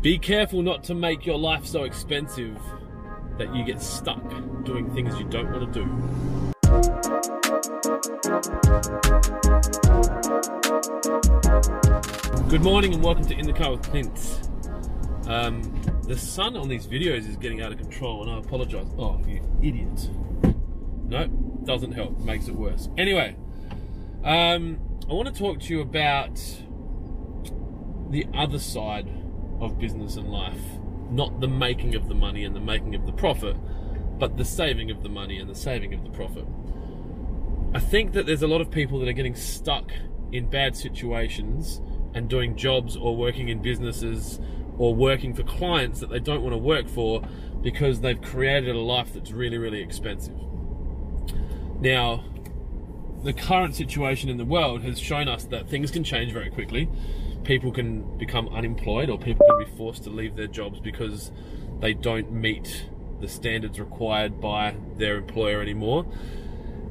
Be careful not to make your life so expensive that you get stuck doing things you don't want to do. Good morning and welcome to In the Car with Clint. Um, the sun on these videos is getting out of control and I apologize. Oh, you idiot. No, doesn't help, makes it worse. Anyway, um, I want to talk to you about the other side of business and life. Not the making of the money and the making of the profit, but the saving of the money and the saving of the profit. I think that there's a lot of people that are getting stuck in bad situations and doing jobs or working in businesses or working for clients that they don't want to work for because they've created a life that's really, really expensive. Now, the current situation in the world has shown us that things can change very quickly. People can become unemployed or people can be forced to leave their jobs because they don't meet the standards required by their employer anymore.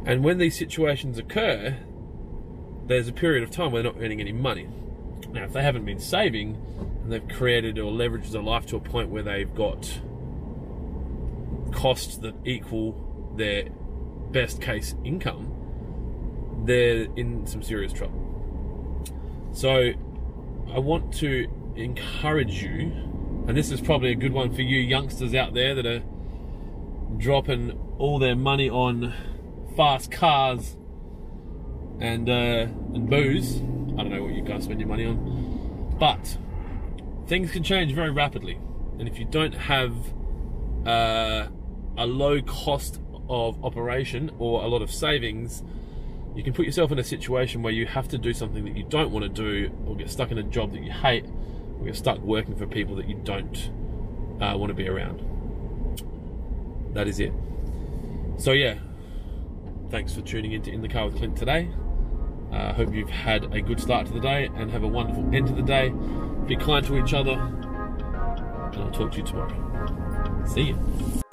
And when these situations occur, there's a period of time where they're not earning any money. Now, if they haven't been saving and they've created or leveraged their life to a point where they've got costs that equal their best case income, they're in some serious trouble. So, I want to encourage you, and this is probably a good one for you youngsters out there that are dropping all their money on fast cars and uh, and booze. I don't know what you guys spend your money on, but things can change very rapidly, and if you don't have uh, a low cost of operation or a lot of savings, you can put yourself in a situation where you have to do something that you don't want to do, or get stuck in a job that you hate, or get stuck working for people that you don't uh, want to be around. That is it. So yeah, thanks for tuning in to In the Car with Clint today. I uh, hope you've had a good start to the day and have a wonderful end to the day. Be kind to each other, and I'll talk to you tomorrow. See you.